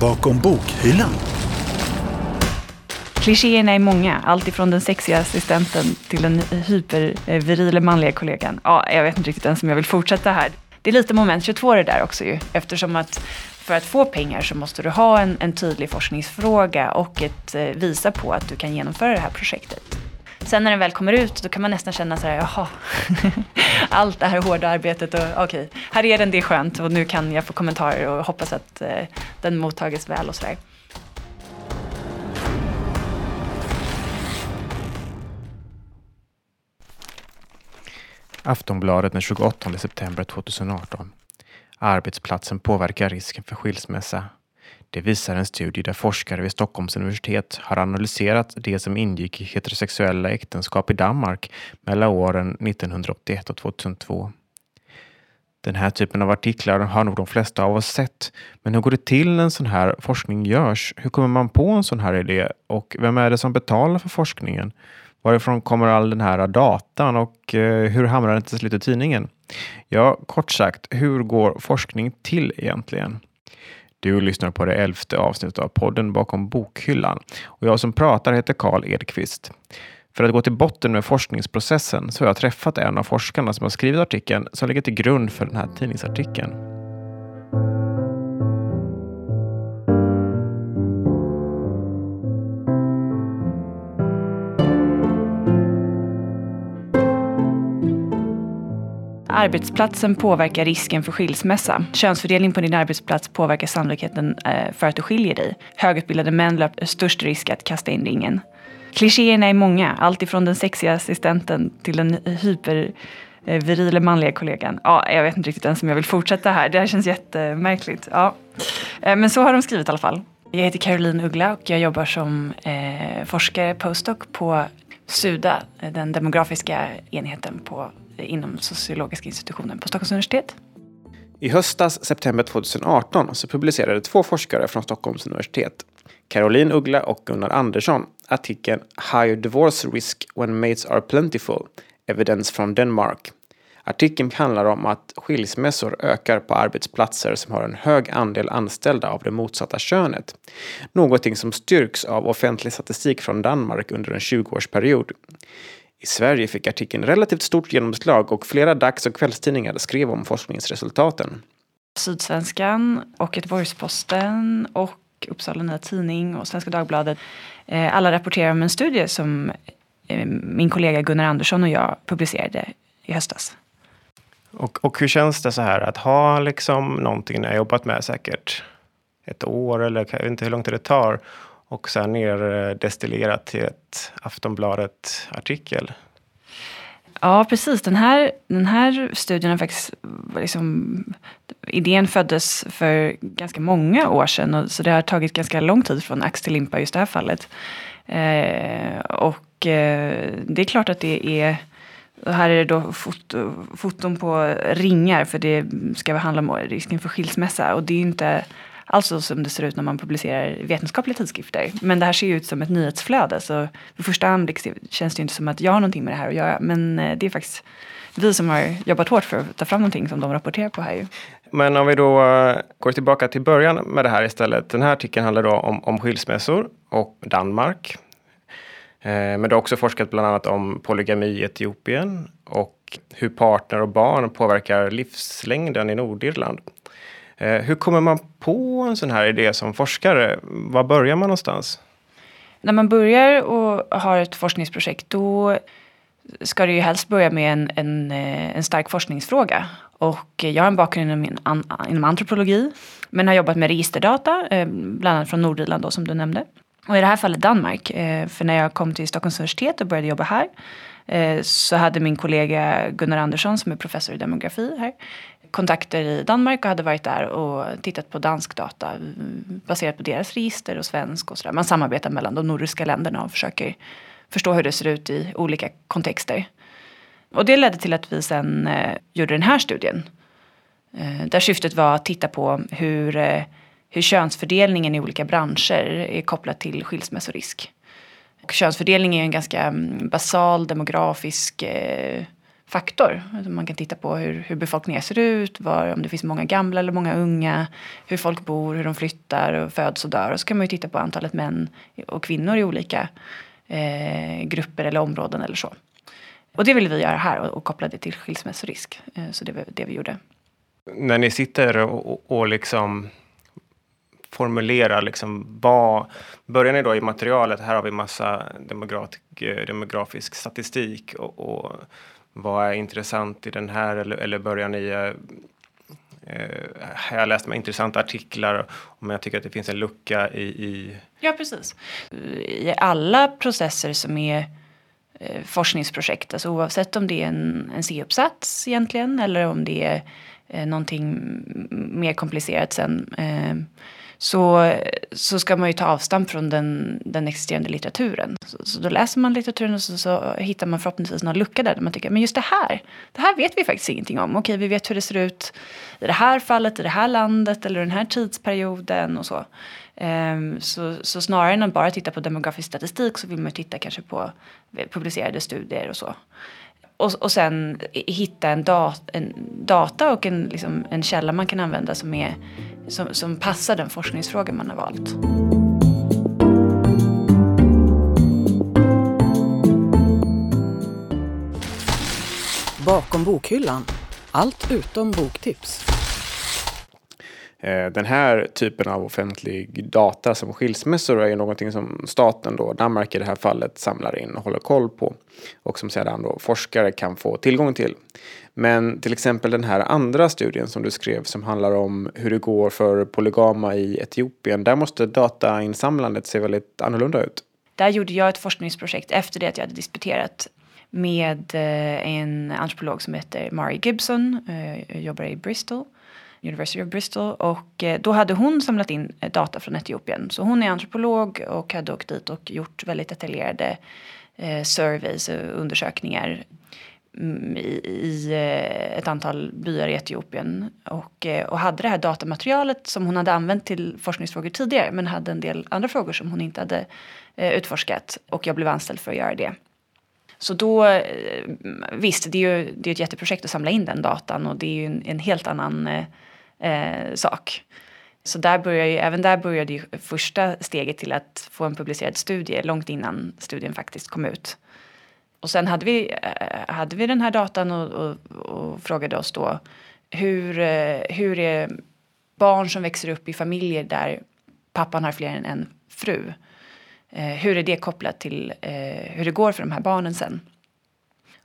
bakom bokhyllan. Klichéerna är många, allt ifrån den sexiga assistenten till den hypervirile manliga kollegan. Ja, jag vet inte riktigt ens om jag vill fortsätta här. Det är lite moment 22 det där också ju, eftersom att för att få pengar så måste du ha en, en tydlig forskningsfråga och ett, eh, visa på att du kan genomföra det här projektet. Sen när den väl kommer ut då kan man nästan känna så här, jaha, allt det här hårda arbetet och okej, okay, här är den, det är skönt och nu kan jag få kommentarer och hoppas att eh, den mottages väl och sådär. Aftonbladet den 28 september 2018. Arbetsplatsen påverkar risken för skilsmässa. Det visar en studie där forskare vid Stockholms universitet har analyserat det som ingick i heterosexuella äktenskap i Danmark mellan åren 1981 och 2002. Den här typen av artiklar har nog de flesta av oss sett. Men hur går det till när en sån här forskning görs? Hur kommer man på en sån här idé? Och vem är det som betalar för forskningen? Varifrån kommer all den här datan och eh, hur hamnar den till slut i tidningen? Ja, kort sagt, hur går forskning till egentligen? Du lyssnar på det elfte avsnittet av podden bakom bokhyllan och jag som pratar heter Karl Edqvist. För att gå till botten med forskningsprocessen så har jag träffat en av forskarna som har skrivit artikeln som ligger till grund för den här tidningsartikeln. Arbetsplatsen påverkar risken för skilsmässa. Könsfördelning på din arbetsplats påverkar sannolikheten eh, för att du skiljer dig. Högutbildade män löper störst risk att kasta in ringen. Klichéerna är många, allt ifrån den sexiga assistenten till den hypervirile eh, manliga kollegan. Ja, jag vet inte riktigt ens om jag vill fortsätta här. Det här känns jättemärkligt. Ja. Eh, men så har de skrivit i alla fall. Jag heter Caroline Uggla och jag jobbar som eh, forskare postdoc på SUDA, den demografiska enheten på inom sociologiska institutionen på Stockholms universitet. I höstas, september 2018, så publicerade två forskare från Stockholms universitet, Caroline Uggla och Gunnar Andersson, artikeln Higher Divorce Risk When Mates Are Plentiful, Evidence from Denmark. Artikeln handlar om att skilsmässor ökar på arbetsplatser som har en hög andel anställda av det motsatta könet. Någonting som styrks av offentlig statistik från Danmark under en 20-årsperiod. I Sverige fick artikeln relativt stort genomslag och flera dags och kvällstidningar skrev om forskningsresultaten. Sydsvenskan och Göteborgs-Posten och Uppsala Nya Tidning och Svenska Dagbladet. Eh, alla rapporterar om en studie som eh, min kollega Gunnar Andersson och jag publicerade i höstas. Och, och hur känns det så här att ha liksom någonting ni har jobbat med säkert ett år eller jag vet inte hur lång tid det tar och sen ner eh, destillerat till ett Aftonbladet-artikel. Ja, precis. Den här, den här studien har faktiskt... Liksom, idén föddes för ganska många år sedan. Och, så det har tagit ganska lång tid från ax till limpa just det här fallet. Eh, och eh, det är klart att det är här är det då foto, foton på ringar för det ska handla om risken för skilsmässa. Och det är inte Alltså som det ser ut när man publicerar vetenskapliga tidskrifter. Men det här ser ju ut som ett nyhetsflöde så vid första anblick känns det inte som att jag har någonting med det här att göra. Men eh, det är faktiskt vi som har jobbat hårt för att ta fram någonting som de rapporterar på här ju. Men om vi då eh, går tillbaka till början med det här istället. Den här artikeln handlar då om, om skilsmässor och Danmark. Eh, men du har också forskat bland annat om polygami i Etiopien och hur partner och barn påverkar livslängden i Nordirland. Eh, hur kommer man på en sån här idé som forskare? Var börjar man någonstans? När man börjar och har ett forskningsprojekt då ska det ju helst börja med en, en, eh, en stark forskningsfråga. Och jag har en bakgrund inom, inom antropologi men har jobbat med registerdata, bland annat från Nordirland då, som du nämnde. Och i det här fallet Danmark, eh, för när jag kom till Stockholms universitet och började jobba här eh, så hade min kollega Gunnar Andersson som är professor i demografi här kontakter i Danmark och hade varit där och tittat på dansk data baserat på deras register och svensk och sådär. Man samarbetar mellan de nordiska länderna och försöker förstå hur det ser ut i olika kontexter. Och det ledde till att vi sen eh, gjorde den här studien. Där syftet var att titta på hur, hur könsfördelningen i olika branscher är kopplat till skilsmässorisk. Och könsfördelning är en ganska mm, basal demografisk eh, faktor. Alltså man kan titta på hur, hur befolkningen ser ut, var, om det finns många gamla eller många unga, hur folk bor, hur de flyttar och föds och dör. Och så kan man ju titta på antalet män och kvinnor i olika eh, grupper eller områden eller så. Och det vill vi göra här och, och koppla det till skilsmässorisk. Eh, så det var det vi gjorde. När ni sitter och, och liksom formulera liksom vad, börjar ni då i materialet, här har vi massa eh, demografisk statistik och, och, vad är intressant i den här eller, eller börjar ni eh, eh jag har läst med intressanta artiklar om jag tycker att det finns en lucka i, i... Ja, precis. I alla processer som är eh, forskningsprojekt, alltså oavsett om det är en, en C-uppsats egentligen eller om det är eh, någonting mer komplicerat sen eh, så, så ska man ju ta avstamp från den, den existerande litteraturen. Så, så då läser man litteraturen och så, så, hittar man förhoppningsvis någon lucka där, där man tycker men just det här, det här vet vi faktiskt ingenting om. Okej, vi vet hur det ser ut i det här fallet, i det här landet eller den här tidsperioden och så. Um, så, så snarare än att bara titta på demografisk statistik så vill man titta kanske på eh, publicerade studier och så. Och, och sen hitta en, dat, en data och en, liksom, en källa man kan använda som är som, som passar den forskningsfråga man har valt. Bakom bokhyllan. Allt utom boktips. Eh, den här typen av offentlig data som skilsmässor är ju någonting som staten då, Danmark i det här fallet, samlar in och håller koll på och som sedan då forskare kan få tillgång till. Men till exempel den här andra studien som du skrev som handlar om hur det går för polygama i Etiopien, där måste datainsamlandet se väldigt annorlunda ut. Där gjorde jag ett forskningsprojekt efter det att jag hade disputerat med eh, en antropolog som heter Mari Gibson, jag jobbar i Bristol University of Bristol och eh, då hade hon samlat in eh, data från Etiopien. Så hon är antropolog och hade åkt dit och gjort väldigt detaljerade eh, surveys och undersökningar mm, i, i eh, ett antal byar i Etiopien och, och hade det här datamaterialet som hon hade använt till forskningsfrågor tidigare men hade en del andra frågor som hon inte hade eh, utforskat och jag blev anställd för att göra det. Så då, visst, det är ju det är ett jätteprojekt att samla in den datan och det är ju en, en helt annan eh, Eh, sak. Så där började ju, även där började ju första steget till att få en publicerad studie långt innan studien faktiskt kom ut. Och sen hade vi, eh, hade vi den här datan och, och, och frågade oss då hur, eh, hur är barn som växer upp i familjer där pappan har fler än en fru. Hur är det kopplat till hur det går för de här barnen sen?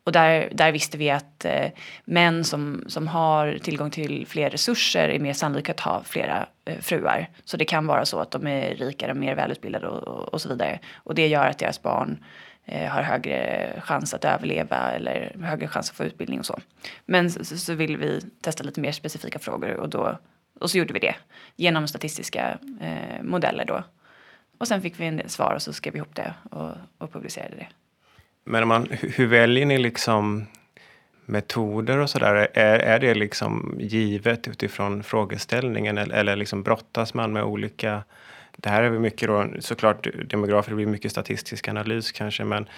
Och där, där visste vi att eh, män som, som har tillgång till fler resurser är mer sannolika att ha flera eh, fruar. Så det kan vara så att de är rikare, mer välutbildade och, och, och så vidare. Och det gör att deras barn eh, har högre chans att överleva eller högre chans att få utbildning och så. Men så, så vill vi testa lite mer specifika frågor och, då, och så gjorde vi det genom statistiska eh, modeller då. Och sen fick vi en del svar och så skrev vi ihop det och, och publicerade det. Men man, hur väljer ni liksom metoder och sådär? Är, är det liksom givet utifrån frågeställningen eller, eller liksom brottas man med olika det här är väl mycket då, såklart demografer, det blir mycket statistisk analys kanske, men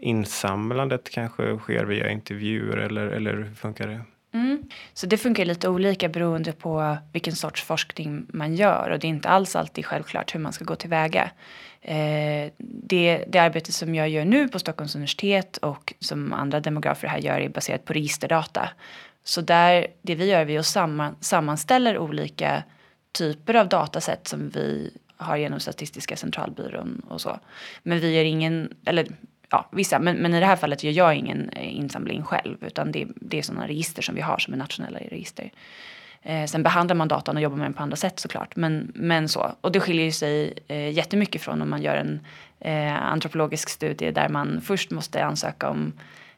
insamlandet kanske sker via intervjuer eller, eller hur funkar det? Mm. Så det funkar lite olika beroende på vilken sorts forskning man gör och det är inte alls alltid självklart hur man ska gå tillväga. Eh, det, det arbete som jag gör nu på Stockholms universitet och som andra demografer här gör är baserat på registerdata. Så där, det vi gör är att samman, sammanställer olika typer av datasätt som vi har genom Statistiska centralbyrån och så. Men vi gör ingen, eller ja, vissa, men, men i det här fallet gör jag ingen eh, insamling själv utan det, det är sådana register som vi har som är nationella register. Eh, sen behandlar man datan och jobbar med den på andra sätt såklart. Men, men så. Och det skiljer sig eh, jättemycket från om man gör en eh, antropologisk studie där man först måste ansöka om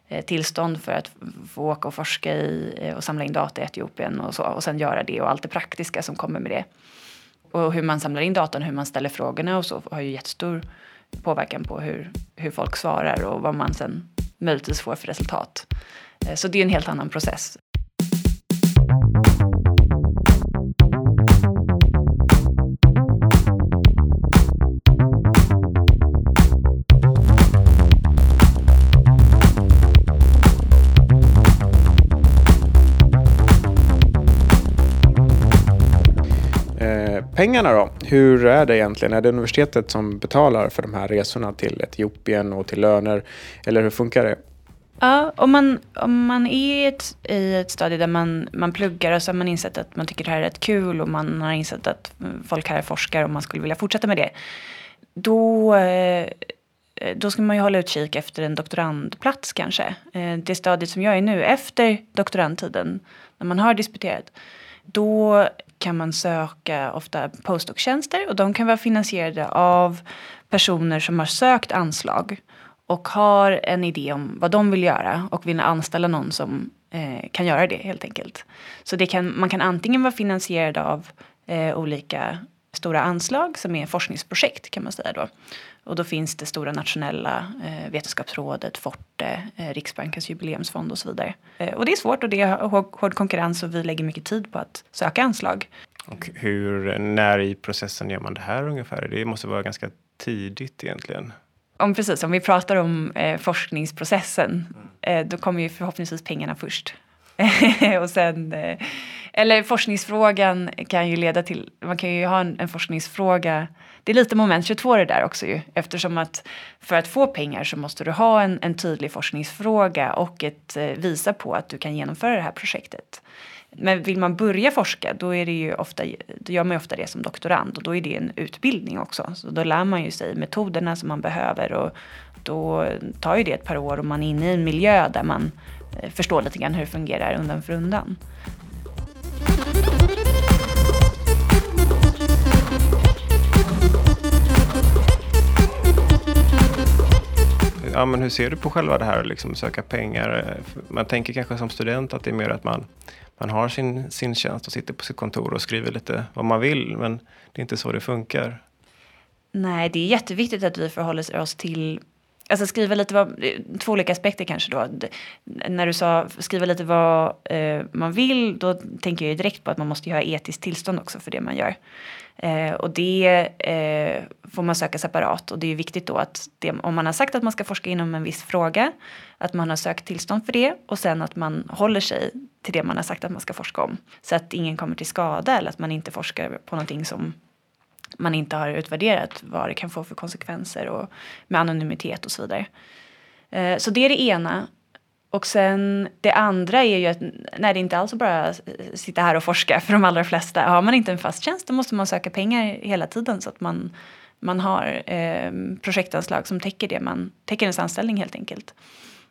eh, tillstånd för att få åka och forska i eh, och samla in data i Etiopien och så. Och sen göra det och allt det praktiska som kommer med det. Och hur man samlar in datan, hur man ställer frågorna och så har ju jättestor påverkan på hur, hur folk svarar och vad man sen möjligtvis får för resultat. Eh, så det är en helt annan process. Pengarna då? Hur är det egentligen? Är det universitetet som betalar för de här resorna till Etiopien och till löner? Eller hur funkar det? Ja, om man, om man är i ett, i ett stadie där man, man pluggar och så har man insett att man tycker det här är rätt kul och man har insett att folk här forskar och man skulle vilja fortsätta med det. Då, eh, då ska man ju hålla utkik efter en doktorandplats kanske. Eh, det stadiet som jag är nu, efter doktorandtiden, när man har disputerat, då kan man söka ofta postdoc-tjänster och de kan vara finansierade av personer som har sökt anslag och har en idé om vad de vill göra och vill anställa någon som eh, kan göra det helt enkelt. Så det kan, man kan antingen vara finansierad av eh, olika stora anslag som är forskningsprojekt kan man säga då. Och då finns det stora nationella eh, vetenskapsrådet, Forte, eh, Riksbankens jubileumsfond och så vidare. Eh, och det är svårt och det är hård, konkurrens och vi lägger mycket tid på att söka anslag. Och hur, när i processen gör man det här ungefär? Det måste vara ganska tidigt egentligen. Om precis, om vi pratar om eh, forskningsprocessen, eh, då kommer ju förhoppningsvis pengarna först. och sen, eh, eller forskningsfrågan kan ju leda till, man kan ju ha en, en, forskningsfråga, det är lite moment 22 det där också ju, eftersom att för att få pengar så måste du ha en, en tydlig forskningsfråga och ett, eh, visa på att du kan genomföra det här projektet. Men vill man börja forska då, är det ju ofta, då gör man ju ofta det som doktorand och då är det en utbildning också. Så då lär man ju sig metoderna som man behöver och då tar ju det ett par år och man är inne i en miljö där man eh, förstår lite grann hur det fungerar undan för undan. Ja, men hur ser du på själva det här att liksom söka pengar? Man tänker kanske som student att det är mer att man man har sin, sin tjänst och sitter på sitt kontor och skriver lite vad man vill. Men det är inte så det funkar. Nej, det är jätteviktigt att vi förhåller oss till Alltså skriva lite vad, två olika aspekter kanske då. När du sa skriva lite vad eh, man vill, då tänker jag direkt på att man måste ha etiskt tillstånd också för det man gör. Eh, och det eh, får man söka separat och det är viktigt då att det, om man har sagt att man ska forska inom en viss fråga, att man har sökt tillstånd för det och sen att man håller sig till det man har sagt att man ska forska om. Så att ingen kommer till skada eller att man inte forskar på någonting som man inte har utvärderat vad det kan få för konsekvenser och med anonymitet och så vidare. Eh, så det är det ena. Och sen det andra är ju att nej, det är inte alls bara sitta här och forska för de allra flesta. Har man inte en fast tjänst då måste man söka pengar hela tiden så att man, man har eh, projektanslag som täcker det man, täcker ens anställning helt enkelt.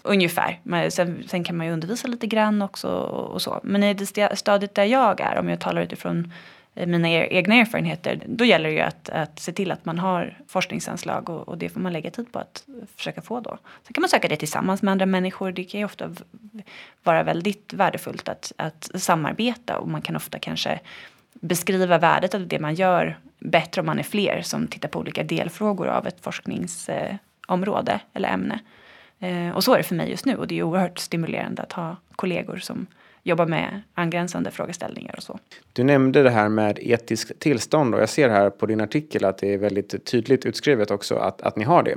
Ungefär. Men sen, sen kan man ju undervisa lite grann också och, och så. Men i det stadiet där jag är, om jag talar utifrån Eh, mina egna erfarenheter, då gäller det ju att, att se till att man har forskningsanslag och, och, det får man lägga tid på att försöka få då. Sen kan man söka det tillsammans med andra människor. Det kan ju ofta vara väldigt värdefullt att, att samarbeta och man kan ofta kanske beskriva värdet av det man gör bättre om man är fler som tittar på olika delfrågor av ett forskningsområde eller ämne. Eh, och så är det för mig just nu och det är oerhört stimulerande att ha kollegor som jobba med angränsande frågeställningar och så. Du nämnde det här med etiskt tillstånd och jag ser här på din artikel att det är väldigt tydligt utskrivet också att, att ni har det.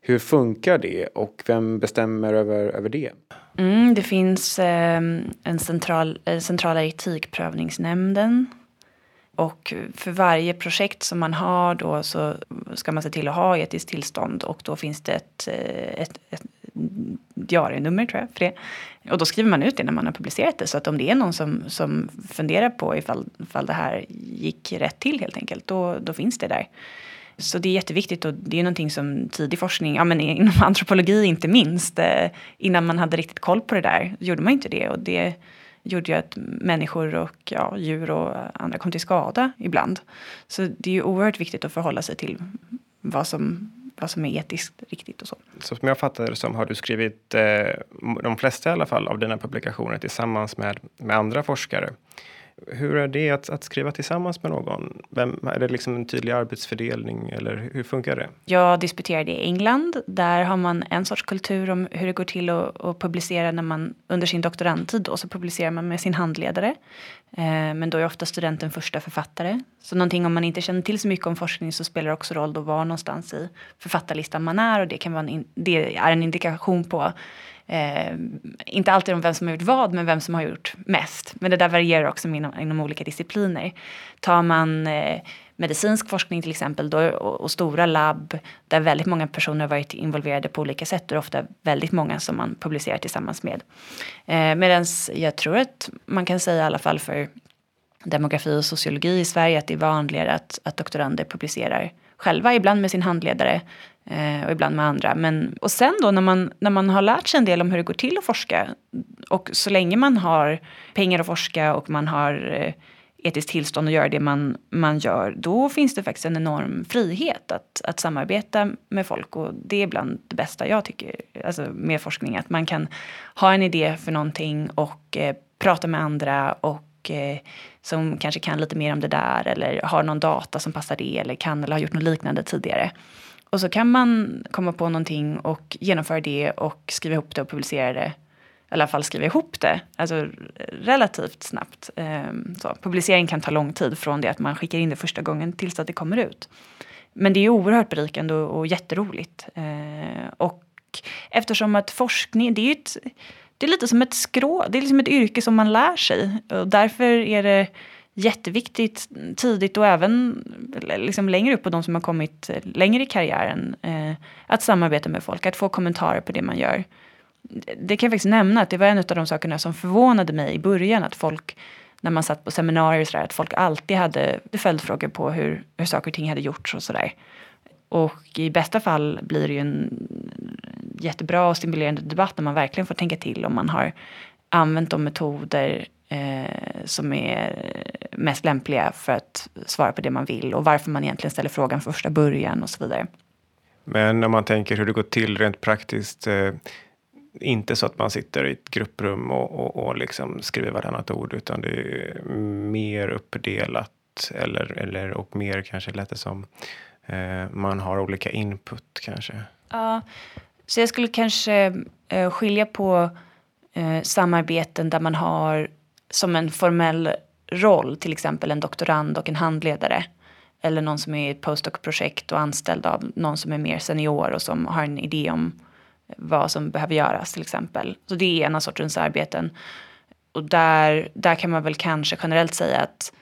Hur funkar det och vem bestämmer över, över det? Mm, det finns eh, en central, eh, centrala etikprövningsnämnden och för varje projekt som man har då så ska man se till att ha etiskt tillstånd och då finns det ett, eh, ett, ett diarienummer tror jag för det. Och då skriver man ut det när man har publicerat det. Så att om det är någon som, som funderar på ifall, ifall det här gick rätt till helt enkelt, då, då finns det där. Så det är jätteviktigt och det är någonting som tidig forskning, ja men inom antropologi inte minst, eh, innan man hade riktigt koll på det där, gjorde man inte det. Och det gjorde ju att människor och ja, djur och andra kom till skada ibland. Så det är ju oerhört viktigt att förhålla sig till vad som vad som är etiskt riktigt och så. Så som jag fattar det som har du skrivit eh, de flesta i alla fall av dina publikationer tillsammans med, med andra forskare. Hur är det att, att skriva tillsammans med någon? Vem, är det liksom en tydlig arbetsfördelning eller hur funkar det? Jag disputerade i England. Där har man en sorts kultur om hur det går till att, att publicera när man under sin doktorandtid och så publicerar man med sin handledare. Eh, men då är ofta studenten första författare. Så någonting om man inte känner till så mycket om forskning så spelar det också roll då var någonstans i författarlistan man är och det kan vara en, det är en indikation på Eh, inte alltid om vem som har gjort vad, men vem som har gjort mest. Men det där varierar också inom, inom olika discipliner. Tar man eh, medicinsk forskning till exempel då, och, och, stora labb där väldigt många personer har varit involverade på olika sätt. Och ofta väldigt många som man publicerar tillsammans med. Eh, Medan jag tror att man kan säga i alla fall för demografi och sociologi i Sverige att det är vanligare att, att doktorander publicerar själva, ibland med sin handledare eh, och ibland med andra. Men, och sen då när man, när man har lärt sig en del om hur det går till att forska och så länge man har pengar att forska och man har eh, etiskt tillstånd att göra det man, man gör, då finns det faktiskt en enorm frihet att, att samarbeta med folk. Och det är bland det bästa jag tycker alltså med forskning. Att man kan ha en idé för någonting och eh, prata med andra och eh, som kanske kan lite mer om det där eller har någon data som passar det eller kan eller har gjort något liknande tidigare. Och så kan man komma på någonting och genomföra det och skriva ihop det och publicera det i alla fall skriva ihop det, alltså relativt snabbt. Ehm, så, publicering kan ta lång tid från det att man skickar in det första gången tills att det kommer ut. Men det är oerhört berikande och, och jätteroligt. Ehm, och eftersom att forskning, det är ju ett, det är lite som ett skrå, det är liksom ett yrke som man lär sig. Och därför är det jätteviktigt tidigt och även liksom längre upp på de som har kommit eh, längre i karriären. Eh, att samarbeta med folk, att få kommentarer på det man gör det kan jag faktiskt nämna att det var en av de sakerna som förvånade mig i början. Att folk, när man satt på seminarier, så där, att folk alltid hade följdfrågor på hur, hur saker och ting hade gjorts och sådär. Och i bästa fall blir det ju en jättebra och stimulerande debatt när man verkligen får tänka till om man har använt de metoder eh, som är mest lämpliga för att svara på det man vill och varför man egentligen ställer frågan från första början och så vidare. Men om man tänker hur det går till rent praktiskt. Eh, inte så att man sitter i ett grupprum och, och, och liksom skriver varannat ord, utan det är mer uppdelat eller, eller och mer kanske lät det som eh, man har olika input kanske. Ja, så jag skulle kanske eh, skilja på eh, samarbeten där man har som en formell roll, till exempel en doktorand och en handledare. Eller någon som är i ett postdoc-projekt och anställd av någon som är mer senior och som har en idé om eh, vad som behöver göras till exempel. Så det är ena sortens arbeten. Och där, där kan man väl kanske generellt säga att,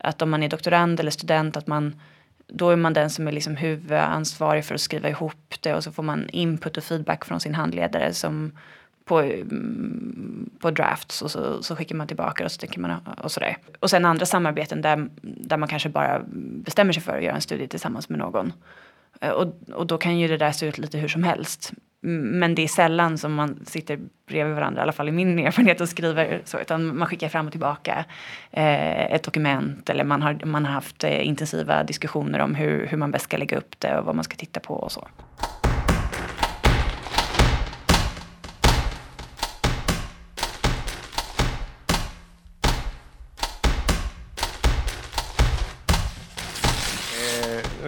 att om man är doktorand eller student att man då är man den som är liksom huvudansvarig för att skriva ihop det och så får man input och feedback från sin handledare som på, mm, på drafts och så, så skickar man tillbaka och så tänker man och sådär. Och sen andra samarbeten där, där man kanske bara bestämmer sig för att göra en studie tillsammans med någon. Eh, och, och då kan ju det där se ut lite hur som helst. Men det är sällan som man sitter bredvid varandra, i alla fall i min erfarenhet, och skriver så. Utan man skickar fram och tillbaka eh, ett dokument eller man har, man har haft eh, intensiva diskussioner om hur, hur man bäst ska lägga upp det och vad man ska titta på och så.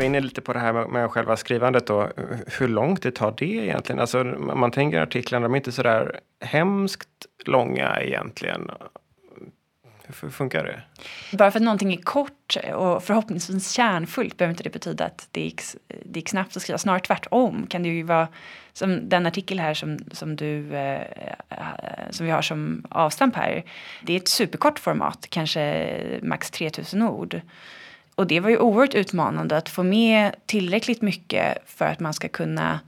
Var inne lite på det här med, med själva skrivandet då. Hur långt det tar det egentligen? Alltså man tänker artiklarna, de är inte så där hemskt långa egentligen. Hur funkar det? Bara för att någonting är kort och förhoppningsvis kärnfullt behöver inte det betyda att det gick, det gick snabbt att skriva. Snarare tvärtom kan det ju vara som den artikel här som, som du eh, eh som vi har som avstamp här. Det är ett superkort format, kanske max 3000 ord. Och det var ju oerhört utmanande att få med tillräckligt mycket för att man ska kunna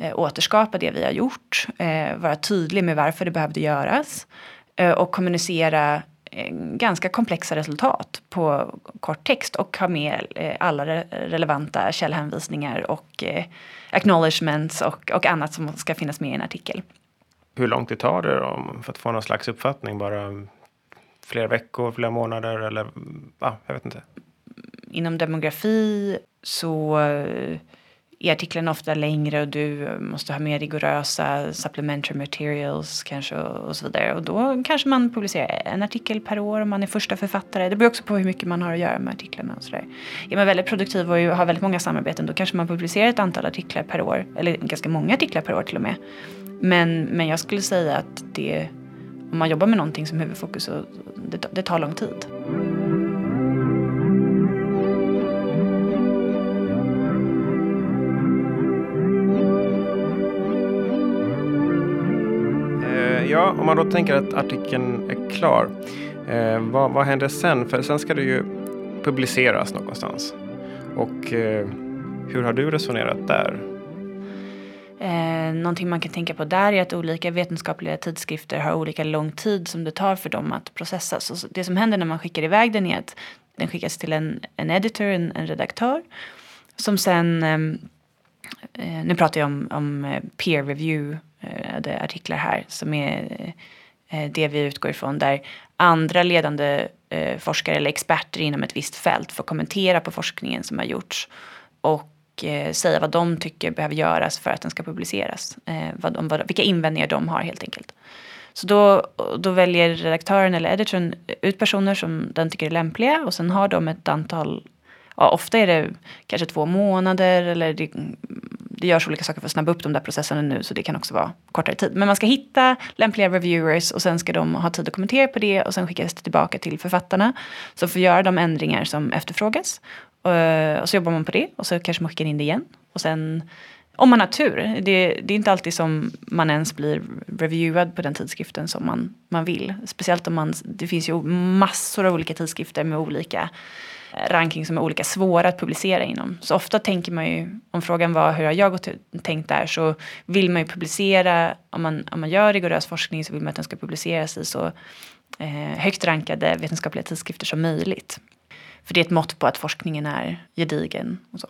eh, återskapa det vi har gjort, eh, vara tydlig med varför det behövde göras eh, och kommunicera eh, ganska komplexa resultat på kort text och ha med eh, alla re relevanta källhänvisningar och eh, acknowledgements och, och annat som ska finnas med i en artikel. Hur lång tid tar det då för att få någon slags uppfattning? Bara flera veckor, flera månader eller ja, jag vet inte inom demografi så eh, är artiklarna ofta längre och du måste ha mer rigorösa supplementary materials kanske och så vidare. Och då kanske man publicerar en artikel per år om man är första författare. Det beror också på hur mycket man har att göra med artiklarna och sådär. Är man väldigt produktiv och har väldigt många samarbeten då kanske man publicerar ett antal artiklar per år. Eller ganska många artiklar per år till och med. Men, men jag skulle säga att det, om man jobbar med någonting som huvudfokus så det, det tar lång tid. Ja, om man då tänker att artikeln är klar, eh, vad, vad händer sen? För sen ska det ju publiceras någonstans. Och eh, hur har du resonerat där? Eh, någonting man kan tänka på där är att olika vetenskapliga tidskrifter har olika lång tid som det tar för dem att processas. Så det som händer när man skickar iväg den är att den skickas till en, en editor, en, en redaktör. Som sen, ehm, eh, nu pratar jag om, om eh, peer review eh, artiklar här som är eh, det vi utgår ifrån där andra ledande eh, forskare eller experter inom ett visst fält får kommentera på forskningen som har gjorts. Och eh, säga vad de tycker behöver göras för att den ska publiceras. Vad de, vad, vilka invändningar de har helt enkelt. Så då, då väljer redaktören eller editorn ut personer som den tycker är lämpliga och sen har de ett antal, ja, ofta är det kanske två månader eller det, det görs olika saker för att snabba upp de där processerna nu så det kan också vara kortare tid. Men man ska hitta lämpliga reviewers och sen ska de ha tid att kommentera på det och sen skickas det tillbaka till författarna som får göra de ändringar som efterfrågas. Eh, och så jobbar man på det och så kanske man skickar in det igen. Och sen om man har tur. Det, det, är inte alltid som man ens blir reviewad på den tidskriften som man, man vill. Speciellt om man, det finns ju massor av olika tidskrifter med olika Eh, ranking som är olika svåra att publicera inom. Så ofta tänker man ju, om frågan var hur har jag gått tänkt där, så vill man ju publicera, om man, om man gör rigorös forskning så vill man att den ska publiceras i så eh, högt rankade vetenskapliga tidskrifter som möjligt. För det är ett mått på att forskningen är gedigen. Och så.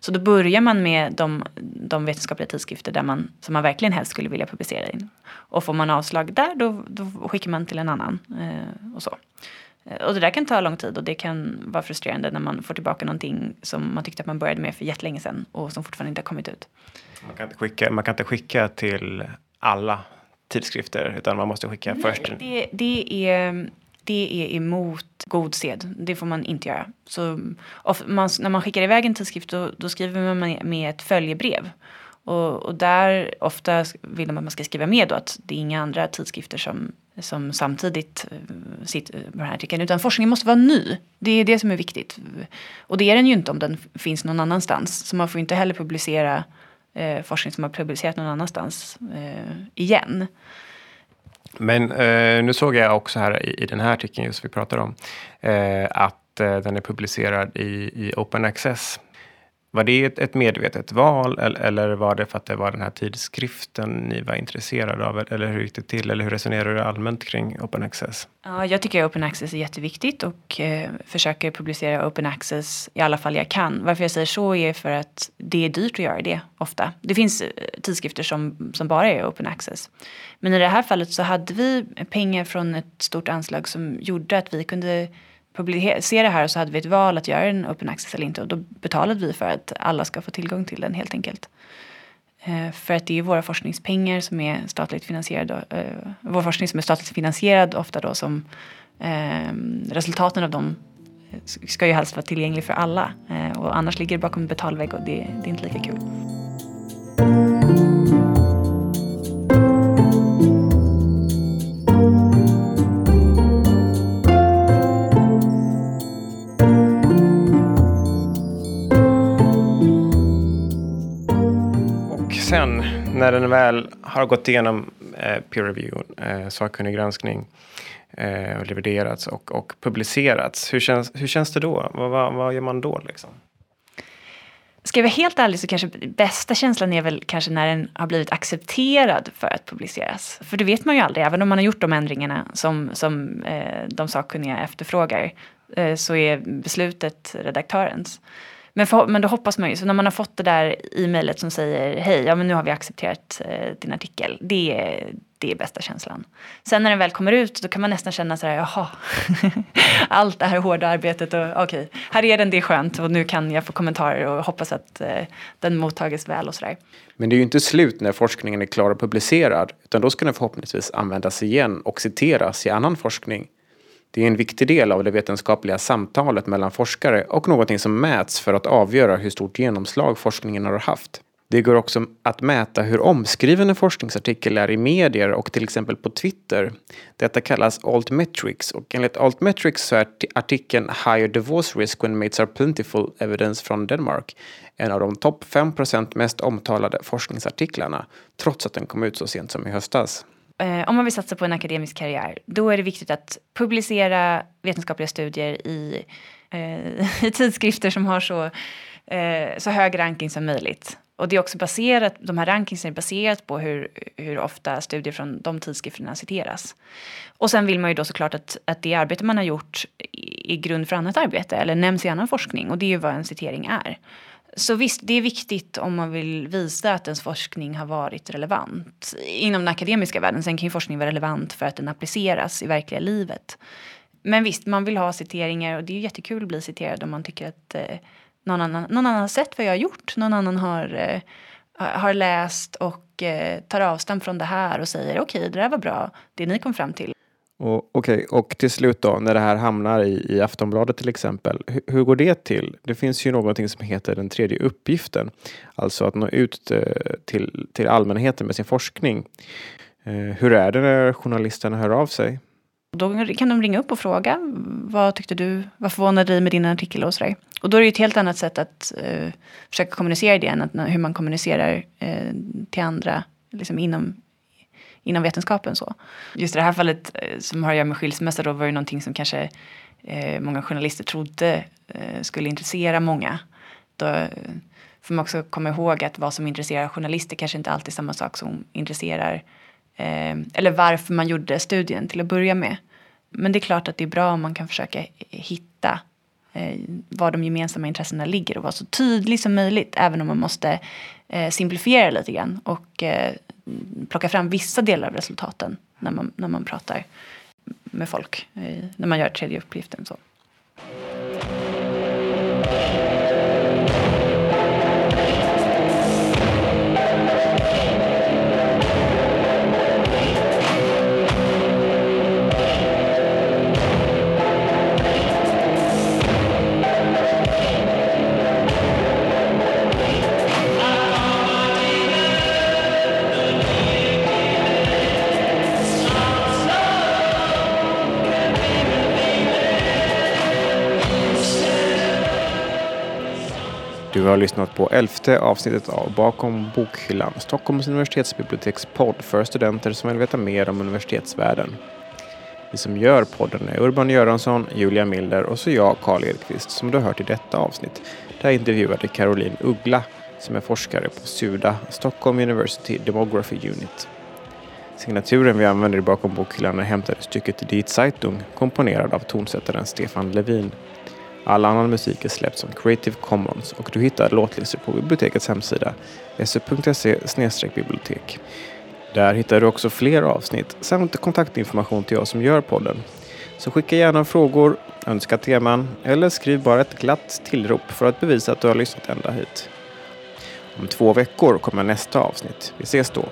så då börjar man med de, de vetenskapliga tidskrifter där man, som man verkligen helst skulle vilja publicera in. Och får man avslag där då, då skickar man till en annan. Eh, och så. Och det där kan ta lång tid och det kan vara frustrerande när man får tillbaka någonting som man tyckte att man började med för jättelänge sedan och som fortfarande inte har kommit ut. Man kan inte skicka, man kan inte skicka till alla tidskrifter utan man måste skicka Nej, först. Det, det, är, det är emot god sed. Det får man inte göra. Så man, när man skickar iväg en tidskrift då, då skriver man med, ett följebrev. Och, och, där ofta vill de att man ska skriva med då att det är inga andra tidskrifter som, som samtidigt eh, sitter eh, på den här artikeln. Utan forskningen måste vara ny. Det är det som är viktigt. Och det är den ju inte om den finns någon annanstans. Så man får inte heller publicera eh, forskning som har publicerat någon annanstans eh, igen. Men eh, nu såg jag också här i, i den här artikeln just vi pratar om eh, att eh, den är publicerad i, i Open Access. Var det ett, ett medvetet val eller, eller, var det för att det var den här tidskriften ni var intresserade av? Eller hur gick det till? Eller hur resonerar du allmänt kring Open Access? Ja, jag tycker att Open Access är jätteviktigt och eh, försöker publicera Open Access i alla fall jag kan. Varför jag säger så är för att det är dyrt att göra det ofta. Det finns eh, tidskrifter som, som bara är Open Access. Men i det här fallet så hade vi pengar från ett stort anslag som gjorde att vi kunde publicera det här och så hade vi ett val att göra en open access eller inte och då betalade vi för att alla ska få tillgång till den helt enkelt. Eh, för att det är våra forskningspengar som är statligt finansierade, eh, vår forskning som är statligt finansierad ofta då som eh, resultaten av dem eh, ska ju helst vara tillgänglig för alla eh, och annars ligger det bakom betalvägg och det, det är inte lika kul. När den väl har gått igenom eh, peer review, eh, sakkunnig granskning eh, och levererats och, och publicerats. Hur känns, hur känns det då? Vad, vad, vad gör man då? Liksom? Ska jag vara helt ärlig så kanske bästa känslan är väl kanske när den har blivit accepterad för att publiceras. För det vet man ju aldrig, även om man har gjort de ändringarna som, som eh, de sakkunniga efterfrågar eh, så är beslutet redaktörens. Men, för, men då hoppas man ju, så när man har fått det där e-mailet som säger hej, ja men nu har vi accepterat eh, din artikel. Det är, det är bästa känslan. Sen när den väl kommer ut då kan man nästan känna så här, jaha, allt det här hårda arbetet och okej, okay, här är den, det är skönt och nu kan jag få kommentarer och hoppas att eh, den mottages väl och sådär. Men det är ju inte slut när forskningen är klar och publicerad, utan då ska den förhoppningsvis användas igen och citeras i annan forskning. Det är en viktig del av det vetenskapliga samtalet mellan forskare och någonting som mäts för att avgöra hur stort genomslag forskningen har haft. Det går också att mäta hur omskriven en forskningsartikel är i medier och till exempel på Twitter. Detta kallas altmetrics och enligt altmetrics så är artikeln Higher divorce risk when mates are plentiful evidence från Denmark en av de topp 5% mest omtalade forskningsartiklarna trots att den kom ut så sent som i höstas. Eh, om man vill satsa på en akademisk karriär, då är det viktigt att publicera vetenskapliga studier i, eh, i tidskrifter som har så, eh, så hög ranking som möjligt. Och det är också baserat, de här rankingsen är baserat på hur, hur ofta studier från de tidskrifterna citeras. Och sen vill man ju då såklart att, att det arbete man har gjort är grund för annat arbete eller nämns i annan forskning och det är ju vad en citering är. Så visst, det är viktigt om man vill visa att ens forskning har varit relevant. Inom den akademiska världen, sen kan ju forskning vara relevant för att den appliceras i verkliga livet. Men visst, man vill ha citeringar och det är ju jättekul att bli citerad om man tycker att eh, någon, annan, någon annan har sett vad jag har gjort. Någon annan har, eh, har läst och eh, tar avstånd från det här och säger okej, okay, det där var bra, det ni kom fram till. Och, okay, och till slut då, när det här hamnar i, i Aftonbladet till exempel, hur, hur, går det till? Det finns ju någonting som heter den tredje uppgiften, alltså att nå ut eh, till, till allmänheten med sin forskning. Eh, hur är det när journalisterna hör av sig? Då kan de ringa upp och fråga vad tyckte du, vad förvånade dig med din artikel och sådär. Och då är det ett helt annat sätt att eh, försöka kommunicera det än att, hur man kommunicerar eh, till andra liksom inom, inom vetenskapen. Så. Just i det här fallet eh, som har att göra med skilsmässa då var det någonting som kanske eh, många journalister trodde eh, skulle intressera många. Då får man också komma ihåg att vad som intresserar journalister kanske inte alltid är samma sak som intresserar eller varför man gjorde studien till att börja med. Men det är klart att det är bra om man kan försöka hitta eh, var de gemensamma intressena ligger och vara så tydlig som möjligt även om man måste eh, simplifiera lite grann och eh, plocka fram vissa delar av resultaten när man, när man pratar med folk, eh, när man gör tredje uppgiften. Så. Har lyssnat på elfte avsnittet av Bakom bokhyllan, Stockholms universitetsbiblioteks podd för studenter som vill veta mer om universitetsvärlden. Vi som gör podden är Urban Göransson, Julia Milder och så jag, Karl Edqvist, som du har hört i detta avsnitt. Där jag intervjuade Caroline Uggla som är forskare på SUDA, Stockholm University Demography Unit. Signaturen vi använder bakom bokhyllan är hämtad i stycket Die Zeitung komponerad av tonsättaren Stefan Levin. All annan musik är släppt som Creative Commons och du hittar låtlistor på bibliotekets hemsida su.se bibliotek. Där hittar du också fler avsnitt samt kontaktinformation till oss som gör podden. Så skicka gärna frågor, önska teman eller skriv bara ett glatt tillrop för att bevisa att du har lyssnat ända hit. Om två veckor kommer nästa avsnitt. Vi ses då.